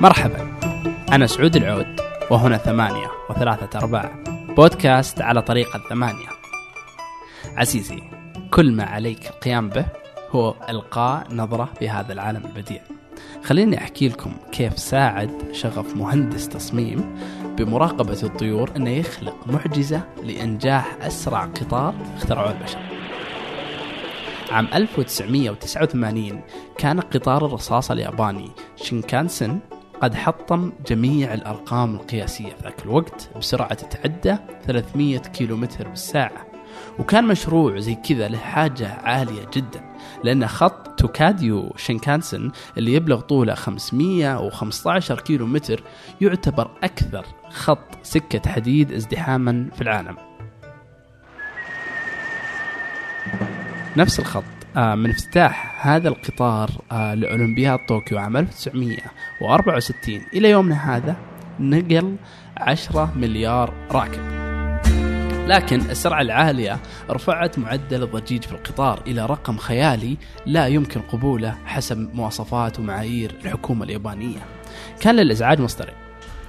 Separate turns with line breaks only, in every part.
مرحبا. أنا سعود العود وهنا ثمانية وثلاثة أرباع. بودكاست على طريق الثمانية. عزيزي كل ما عليك القيام به هو إلقاء نظرة في هذا العالم البديع. خليني أحكي لكم كيف ساعد شغف مهندس تصميم بمراقبة الطيور أنه يخلق معجزة لإنجاح أسرع قطار اخترعه البشر. عام 1989 كان قطار الرصاص الياباني شينكانسن قد حطم جميع الأرقام القياسية في ذاك الوقت بسرعة تتعدى 300 كيلومتر بالساعة. وكان مشروع زي كذا له حاجة عالية جدا لأن خط توكاديو شينكانسن اللي يبلغ طوله 515 كيلو متر يعتبر أكثر خط سكة حديد ازدحاما في العالم. نفس الخط. من افتتاح هذا القطار آه، لأولمبياد طوكيو عام 1964 إلى يومنا هذا نقل 10 مليار راكب. لكن السرعة العالية رفعت معدل الضجيج في القطار إلى رقم خيالي لا يمكن قبوله حسب مواصفات ومعايير الحكومة اليابانية. كان للإزعاج مصدرين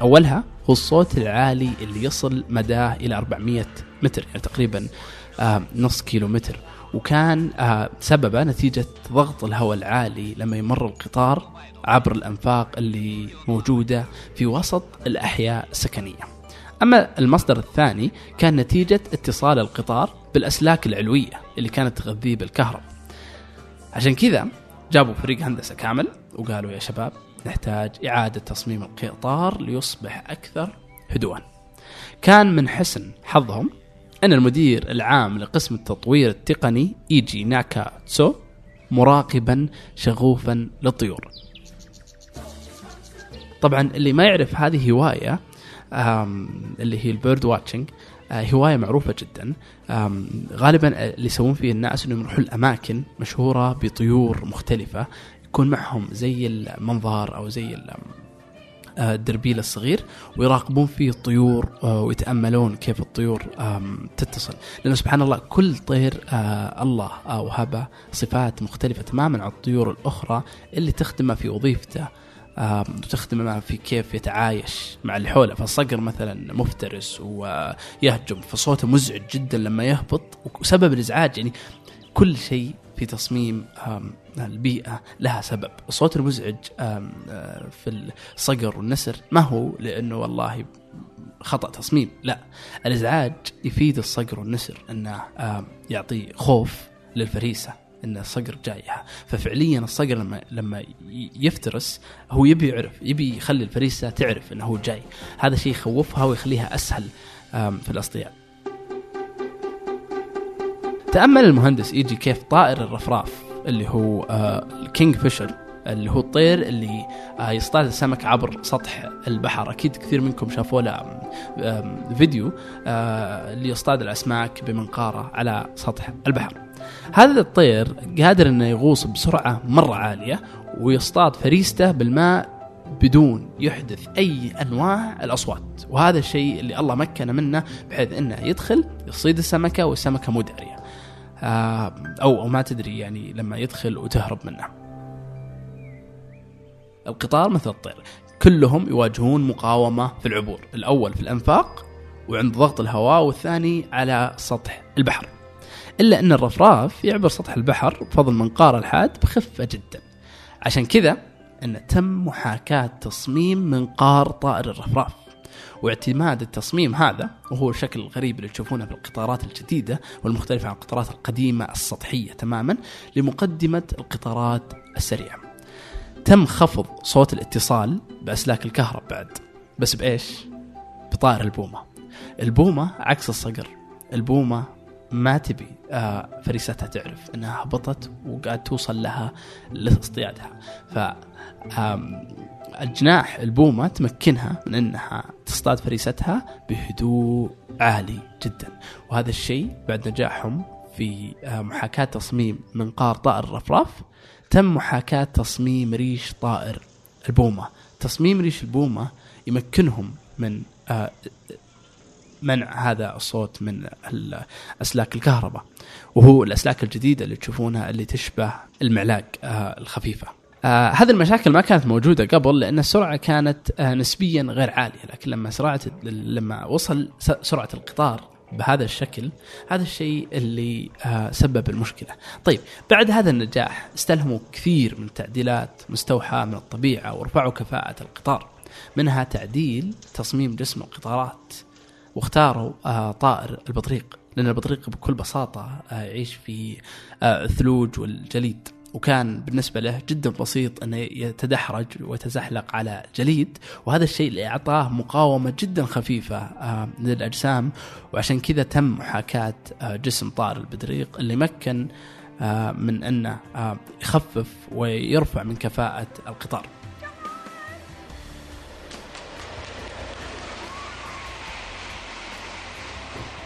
أولها هو الصوت العالي اللي يصل مداه إلى 400 متر يعني تقريبا آه نص كيلو متر وكان آه سببه نتيجة ضغط الهواء العالي لما يمر القطار عبر الأنفاق اللي موجودة في وسط الأحياء السكنية. أما المصدر الثاني كان نتيجة اتصال القطار بالأسلاك العلوية اللي كانت تغذيه بالكهرباء عشان كذا جابوا فريق هندسة كامل وقالوا يا شباب نحتاج إعادة تصميم القطار ليصبح أكثر هدوءا. كان من حسن حظهم أن المدير العام لقسم التطوير التقني إيجي ناكا تسو مراقبا شغوفا للطيور. طبعا اللي ما يعرف هذه هواية اللي هي ال bird watching آه، هواية معروفة جدا. غالبا اللي يسوون فيه الناس إنهم يروحوا الأماكن مشهورة بطيور مختلفة يكون معهم زي المنظار أو زي الدربيل الصغير ويراقبون فيه الطيور آه، ويتأملون كيف الطيور تتصل. لأنه سبحان الله كل طير الله وهبه صفات مختلفة تماما عن الطيور الأخرى اللي تخدمه في وظيفته وتخدمه في كيف يتعايش مع اللي حوله. فالصقر مثلا مفترس ويهجم فصوته مزعج جدا لما يهبط وسبب الإزعاج يعني كل شيء في تصميم البيئة لها سبب. الصوت المزعج في الصقر والنسر ما هو لأنه والله خطأ تصميم لا. الإزعاج يفيد الصقر والنسر أنه يعطي خوف للفريسة إن الصقر جايها. ففعليا الصقر لما لما يفترس هو يبي يعرف يبي يخلي الفريسة تعرف إنه هو جاي. هذا شيء يخوفها ويخليها أسهل في الاصطياد تأمل المهندس يجي كيف طائر الرفراف اللي هو الكينج آه، فيشر اللي هو الطير اللي آه، يصطاد السمك عبر سطح البحر. أكيد كثير منكم شافوا له فيديو آه، اللي يصطاد الأسماك بمنقارة على سطح البحر. هذا الطير قادر إنه يغوص بسرعة مرة عالية ويصطاد فريسته بالماء بدون يحدث أي أنواع الأصوات. وهذا الشيء اللي الله مكن منه بحيث إنه يدخل يصيد السمكة والسمكة مو دارية. آه، أو أو ما تدري يعني لما يدخل وتهرب منه. القطار مثل الطير. كلهم يواجهون مقاومة في العبور. الأول في الأنفاق وعند ضغط الهواء والثاني على سطح البحر. إلا أن الرفراف يعبر سطح البحر بفضل منقار الحاد بخفة جدا. عشان كذا أن تم محاكاة تصميم منقار طائر الرفراف. واعتماد التصميم هذا وهو الشكل الغريب اللي تشوفونه في القطارات الجديدة والمختلفة عن القطارات القديمة السطحية تماما لمقدمة القطارات السريعة. تم خفض صوت الاتصال بأسلاك الكهرب بعد. بس بإيش؟ بطائر البومة. البومة عكس الصقر. البومة ما تبي آه، فريستها تعرف إنها هبطت وقاعد توصل لها لاصطيادها ف الجناح البومة تمكنها من إنها تصطاد فريستها بهدوء عالي جدا. وهذا الشيء بعد نجاحهم في آه، محاكاة تصميم منقار طائر الرفراف تم محاكاة تصميم ريش طائر البومة. تصميم ريش البومة يمكنهم من آه، منع هذا الصوت من أسلاك الكهرباء. وهو الأسلاك الجديدة اللي تشوفونها اللي تشبه المعلاق آه، الخفيفة. آه هذه المشاكل ما كانت موجودة قبل لأن السرعة كانت آه نسبيا غير عالية لكن لما سرعة لما وصل سرعة القطار بهذا الشكل هذا الشيء اللي آه سبب المشكلة. طيب بعد هذا النجاح استلهموا كثير من التعديلات مستوحاة من الطبيعة ورفعوا كفاءة القطار. منها تعديل تصميم جسم القطارات واختاروا آه طائر البطريق لأن البطريق بكل بساطة آه يعيش في آه الثلوج والجليد وكان بالنسبة له جدا بسيط أنه يتدحرج ويتزحلق على جليد وهذا الشيء اللي أعطاه مقاومة جدا خفيفة آه، للأجسام وعشان كذا تم محاكاة آه، جسم طائر البدريق اللي مكن آه، من أنه يخفف ويرفع من كفاءة القطار.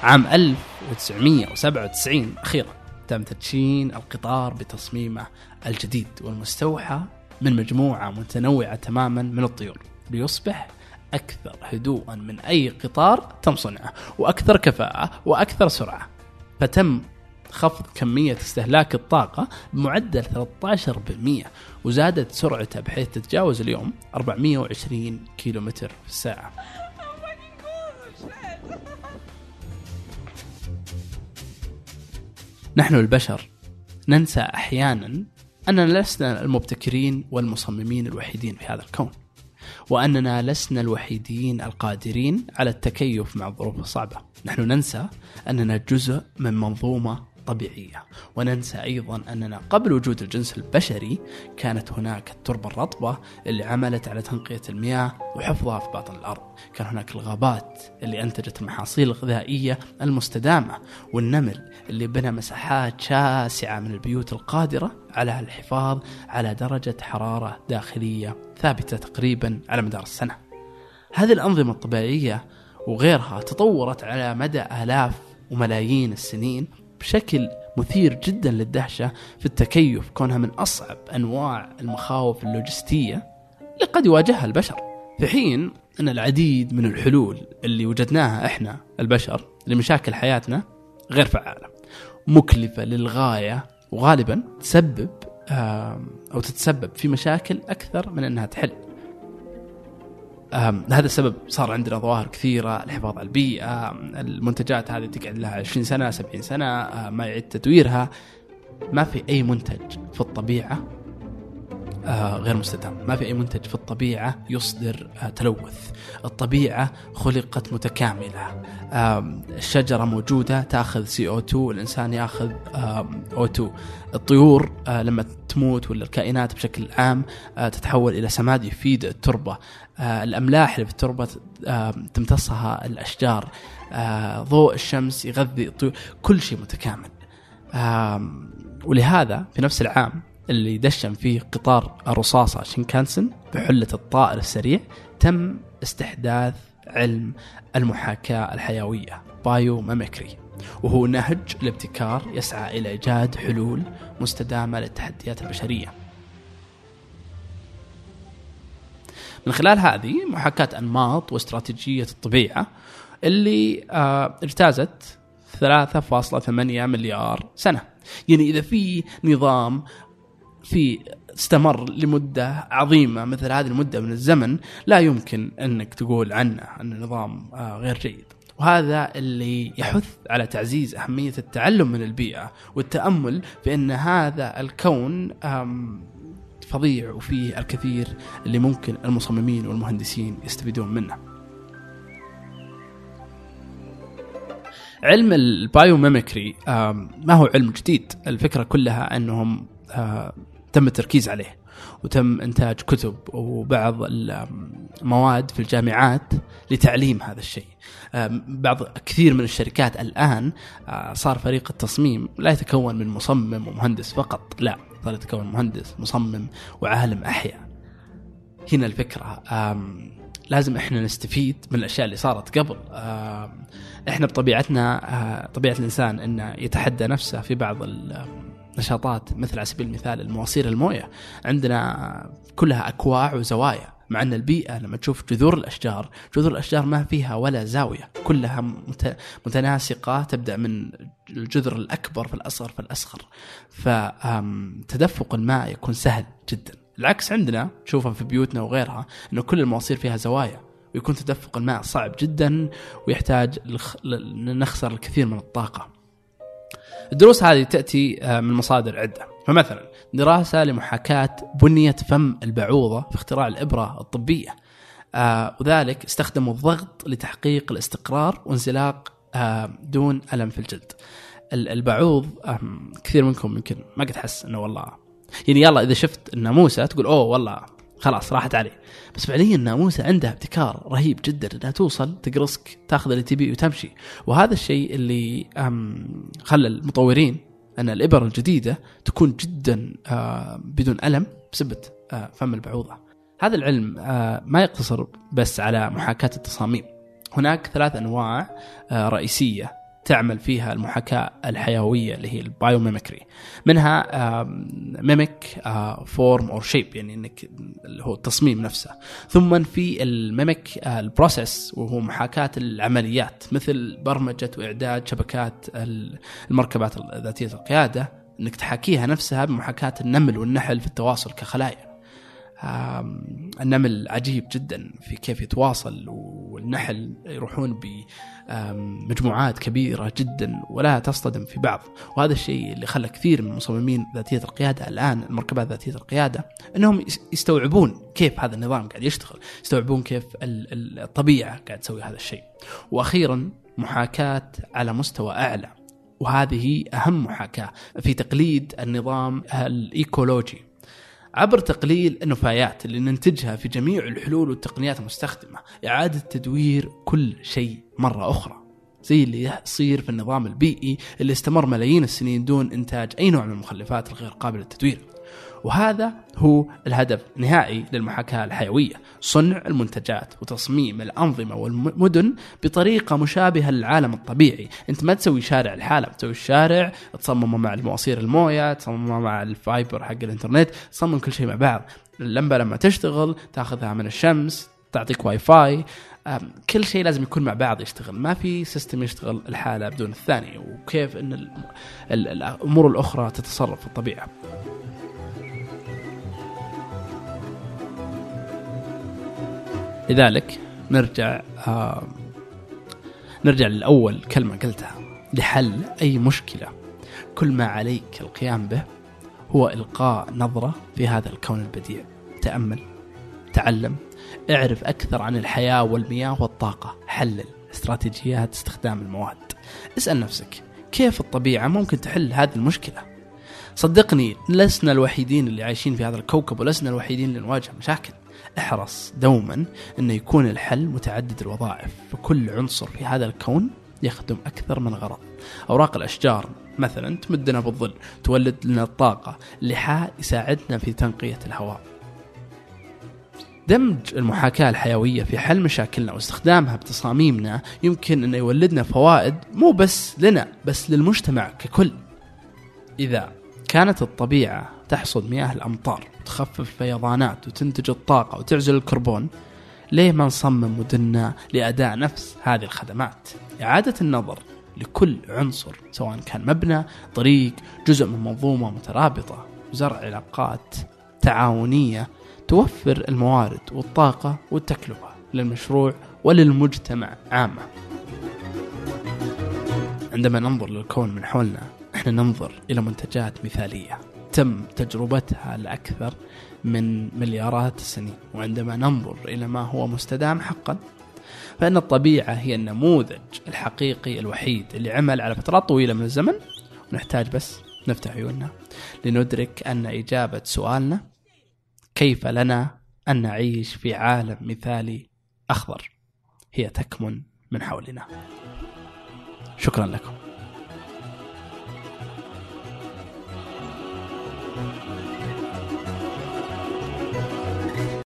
عام 1997 أخيرا. تم تدشين القطار بتصميمه الجديد والمستوحى من مجموعة متنوعة تماما من الطيور. ليصبح أكثر هدوءا من أي قطار تم صنعه وأكثر كفاءة وأكثر سرعة. فتم خفض كمية استهلاك الطاقة بمعدل 13% وزادت سرعته بحيث تتجاوز اليوم 420 كيلومتر في الساعة. نحن البشر ننسى أحيانا أننا لسنا المبتكرين والمصممين الوحيدين في هذا الكون وأننا لسنا الوحيدين القادرين على التكيف مع الظروف الصعبة. نحن ننسى أننا جزء من منظومة طبيعية. وننسى أيضا أننا قبل وجود الجنس البشري كانت هناك التربة الرطبة اللي عملت على تنقية المياه وحفظها في باطن الأرض. كان هناك الغابات اللي أنتجت المحاصيل الغذائية المستدامة والنمل اللي بنى مساحات شاسعة من البيوت القادرة على الحفاظ على درجة حرارة داخلية ثابتة تقريبا على مدار السنة. هذه الأنظمة الطبيعية وغيرها تطورت على مدى آلاف وملايين السنين بشكل مثير جدا للدهشة في التكيف كونها من أصعب أنواع المخاوف اللوجستية اللي قد يواجهها البشر. في حين أن العديد من الحلول اللي وجدناها إحنا البشر لمشاكل حياتنا غير فعالة مكلفة للغاية وغالبا تسبب أو تتسبب في مشاكل أكثر من أنها تحل. هذا السبب صار عندنا ظواهر كثيرة الحفاظ على البيئة المنتجات هذه تقعد لها 20 سنة 70 سنة ما يعيد تدويرها. ما في أي منتج في الطبيعة غير مستدام. ما في أي منتج في الطبيعة يصدر آه تلوث. الطبيعة خلقت متكاملة. آه الشجرة موجودة تأخذ CO2 والإنسان يأخذ آه O2 الطيور آه لما تموت ولا الكائنات بشكل عام آه تتحول إلى سماد يفيد التربة. آه الأملاح اللي في التربة آه تمتصها الأشجار. آه ضوء الشمس يغذي الطيور. كل شيء متكامل. آه ولهذا في نفس العام اللي دشن فيه قطار الرصاصة شينكانسن بحلة الطائر السريع تم استحداث علم المحاكاة الحيوية بايو ميميكري وهو نهج الابتكار يسعى إلى إيجاد حلول مستدامة للتحديات البشرية. من خلال هذه محاكاة أنماط واستراتيجية الطبيعة اللي آه، اجتازت 3.8 مليار سنة. يعني إذا في نظام في استمر لمدة عظيمة مثل هذه المدة من الزمن لا يمكن أنك تقول عنه أنه نظام آه، غير جيد. وهذا اللي يحث على تعزيز أهمية التعلم من البيئة والتأمل في أن هذا الكون فظيع وفيه الكثير اللي ممكن المصممين والمهندسين يستفيدون منه. علم البايوميمكري ما هو علم جديد. الفكرة كلها أنهم آه، تم التركيز عليه وتم إنتاج كتب وبعض المواد في الجامعات لتعليم هذا الشيء. بعض كثير من الشركات الآن صار فريق التصميم لا يتكون من مصمم ومهندس فقط، لا صار يتكون مهندس، مصمم وعالم أحياء. هنا الفكرة لازم إحنا نستفيد من الأشياء اللي صارت قبل. إحنا بطبيعتنا طبيعة الإنسان إنه يتحدى نفسه في بعض نشاطات مثل على سبيل المثال المواسير الموية. عندنا كلها أكواع وزوايا مع أن البيئة لما تشوف جذور الأشجار جذور الأشجار ما فيها ولا زاوية كلها متناسقة تبدأ من الجذر الأكبر في الأصغر في الأصغر. فتدفق الماء يكون سهل جدا. العكس عندنا تشوفها في بيوتنا وغيرها إنه كل المواسير فيها زوايا ويكون تدفق الماء صعب جدا ويحتاج نخسر الكثير من الطاقة. الدروس هذه تأتي آه، من مصادر عدة، فمثلا دراسة لمحاكاة بنية فم البعوضة في اختراع الإبرة الطبية. آه، وذلك استخدموا الضغط لتحقيق الاستقرار وانزلاق آه، دون ألم في الجلد. ال- البعوض كثير منكم يمكن ما قد حس إنه والله يعني يلا إذا شفت الناموسه تقول أوه والله خلاص راحت علي بس فعليا الناموسه عندها ابتكار رهيب جدا إنها توصل تقرصك تاخذ اللي تبيه وتمشي. وهذا الشيء اللي خلى المطورين أن الإبر الجديدة تكون جدا آه، بدون ألم بسبه آه، فم البعوضة. هذا العلم آه، ما يقتصر بس على محاكاة التصاميم. هناك ثلاث أنواع رئيسية. تعمل فيها المحاكاة الحيوية اللي هي البايوميمكري منها mimic form or shape يعني إنك اللي هو التصميم نفسه. ثم في ال mimic ال process وهو محاكاة العمليات مثل برمجة وإعداد شبكات ال- المركبات ذاتية القيادة. إنك تحاكيها نفسها بمحاكاة النمل والنحل في التواصل كخلايا. النمل عجيب جدا في كيف يتواصل والنحل يروحون بمجموعات كبيرة جدا ولا تصطدم في بعض. وهذا الشيء اللي خلى كثير من مصممين ذاتية القيادة الآن المركبات ذاتية القيادة أنهم يس- يستوعبون كيف هذا النظام قاعد يشتغل يستوعبون كيف ال- ال- الطبيعة قاعد تسوي هذا الشيء. وأخيرا محاكاة على مستوى أعلى. وهذه أهم محاكاة في تقليد النظام الإيكولوجي. عبر تقليل النفايات اللي ننتجها في جميع الحلول والتقنيات المستخدمة إعادة تدوير كل شيء مرة أخرى زي اللي يصير في النظام البيئي اللي استمر ملايين السنين دون إنتاج أي نوع من المخلفات الغير قابلة للتدوير. وهذا هو الهدف النهائي للمحاكاة الحيوية صنع المنتجات وتصميم الأنظمة والمدن بطريقة مشابهة للعالم الطبيعي. أنت ما تسوي شارع الحالة تسوي الشارع تصممه مع المواسير الموية تصممه مع ال fiber حق الإنترنت تصمم كل شيء مع بعض. اللمبة لما تشتغل تاخذها من الشمس تعطيك واي فاي كل شيء لازم يكون مع بعض يشتغل. ما في سيستم يشتغل الحالة بدون الثاني وكيف أن ال- ال- الأمور الأخرى تتصرف في الطبيعة. لذلك نرجع آه نرجع للأول كلمة قلتها. لحل أي مشكلة كل ما عليك القيام به هو إلقاء نظرة في هذا الكون البديع. تأمل تعلم اعرف أكثر عن الحياة والمياه والطاقة. حلل استراتيجيات استخدام المواد. اسأل نفسك كيف الطبيعة ممكن تحل هذه المشكلة؟ صدقني لسنا الوحيدين اللي عايشين في هذا الكوكب ولسنا الوحيدين اللي نواجه مشاكل. احرص دوما إنه يكون الحل متعدد الوظائف. فكل عنصر في هذا الكون يخدم أكثر من غرض. أوراق الأشجار مثلا تمدنا بالظل تولد لنا الطاقة اللحاء يساعدنا في تنقية الهواء. دمج المحاكاة الحيوية في حل مشاكلنا واستخدامها بتصاميمنا يمكن أن يولدنا فوائد مو بس لنا بس للمجتمع ككل. إذا كانت الطبيعة تحصد مياه الأمطار وتخفف الفيضانات وتنتج الطاقة وتعزل الكربون. ليه ما نصمم مدننا لأداء نفس هذه الخدمات؟ إعادة النظر لكل عنصر سواء كان مبنى طريق جزء من منظومة مترابطة وزرع علاقات تعاونية توفر الموارد والطاقة والتكلفة للمشروع وللمجتمع عامة. عندما ننظر للكون من حولنا إحنا ننظر إلى منتجات مثالية. تم تجربتها لاكثر من مليارات السنين. وعندما ننظر إلى ما هو مستدام حقا فإن الطبيعة هي النموذج الحقيقي الوحيد اللي عمل على فترات طويلة من الزمن. ونحتاج بس نفتح عيوننا لندرك أن إجابة سؤالنا كيف لنا أن نعيش في عالم مثالي أخضر هي تكمن من حولنا. شكرا لكم. Thank you.